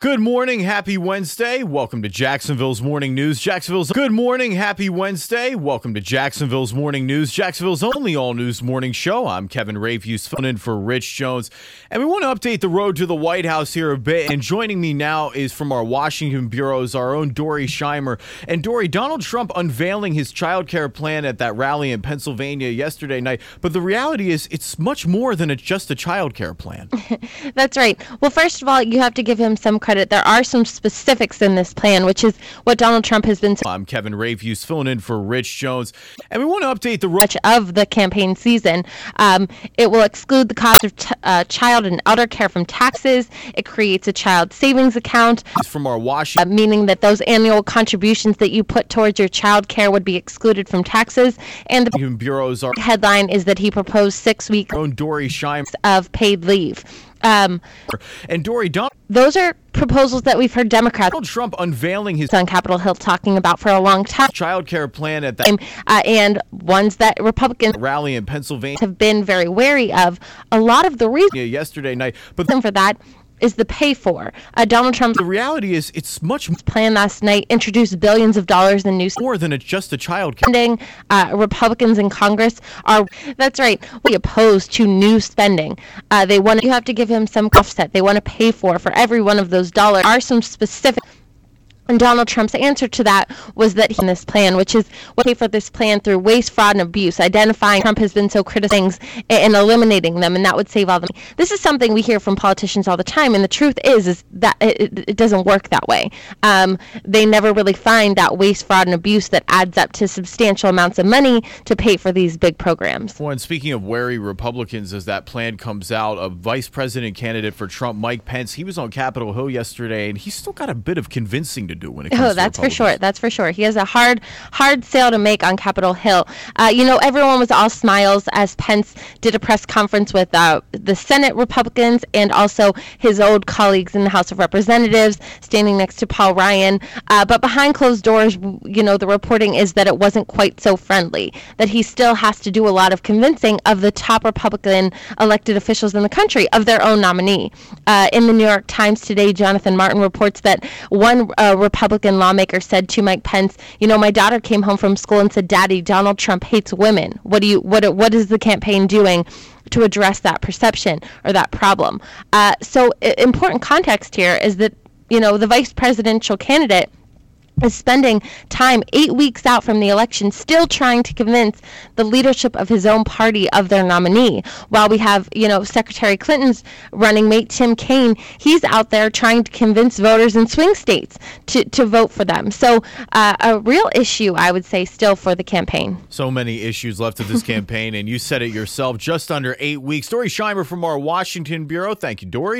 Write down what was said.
Good morning, happy Wednesday. Welcome to Jacksonville's Morning News. Jacksonville's Good morning, happy Wednesday. Welcome to Jacksonville's Morning News. Jacksonville's only all news morning show. I'm Kevin Rafuse, filling in for Rich Jones. And we want to update the road to the White House here a bit. And joining me now is from our Washington bureaus, our own Dorey Scheimer. And Dorey, Donald Trump unveiling his child care plan at that rally in Pennsylvania yesterday night. But the reality is, it's much more than a, just a child care plan. That's right. Well, first of all, you have to give him some credit. There are some specifics in this plan, which is what Donald Trump has been I'm Kevin Rafuse, filling in for Rich Jones. And we want to update the much of the campaign season. Um, it will exclude the cost of t- uh, child and elder care from taxes. It creates a child savings account, from our uh, Washington. meaning that those annual contributions that you put towards your child care would be excluded from taxes. And the bureaus are headline is that he proposed six weeks own Dorey Scheimer. of paid leave. Um, And Dorey, Donald those are proposals that we've heard Democrats Donald Trump unveiling his on Capitol Hill talking about for a long time, child care plan at that uh, and ones that Republicans rally in Pennsylvania have been very wary of. A lot of the reason yesterday night. But for that is the pay for. Uh, Donald Trump's the reality is, it's much plan last night introduced billions of dollars in new spending. more than it's just a child spending. Uh, Republicans in Congress are that's right. We opposed to new spending. Uh, they want you have to give him some offset. They want to pay for for every one of those dollars. Are some specific. And Donald Trump's answer to that was that he this plan, which is what pay for this plan through waste, fraud, and abuse, identifying Trump has been so criticizing and eliminating them, and that would save all the money. This is something we hear from politicians all the time, and the truth is, is that it, it- it doesn't work that way. Um, they never really find that waste, fraud, and abuse that adds up to substantial amounts of money to pay for these big programs. Well, and speaking of wary Republicans, as that plan comes out, a vice president candidate for Trump, Mike Pence, he was on Capitol Hill yesterday, and he's still got a bit of convincing to do when it comes Oh, that's for sure. That's for sure. He has a hard, hard sale to make on Capitol Hill. Uh, you know, everyone was all smiles as Pence did a press conference with uh, the Senate Republicans and also his old colleagues in the House of Representatives, standing next to Paul Ryan. Uh, but behind closed doors, you know, the reporting is that it wasn't quite so friendly. That he still has to do a lot of convincing of the top Republican elected officials in the country of their own nominee. Uh, in the New York Times today, Jonathan Martin reports that one uh, Republican lawmaker said to Mike Pence, "You know, my daughter came home from school and said, "Daddy, Donald Trump hates women. What do you what what is the campaign doing?" To address that perception or that problem. Uh, so, i- important context here is that, you know, the vice presidential candidate is spending time eight weeks out from the election still trying to convince the leadership of his own party of their nominee while we have you know secretary clinton's running mate tim kaine he's out there trying to convince voters in swing states to, to vote for them so uh, a real issue i would say still for the campaign So many issues left of this campaign, and you said it yourself, just under eight weeks. Dorey Scheimer from our Washington Bureau. Thank you, Dorey.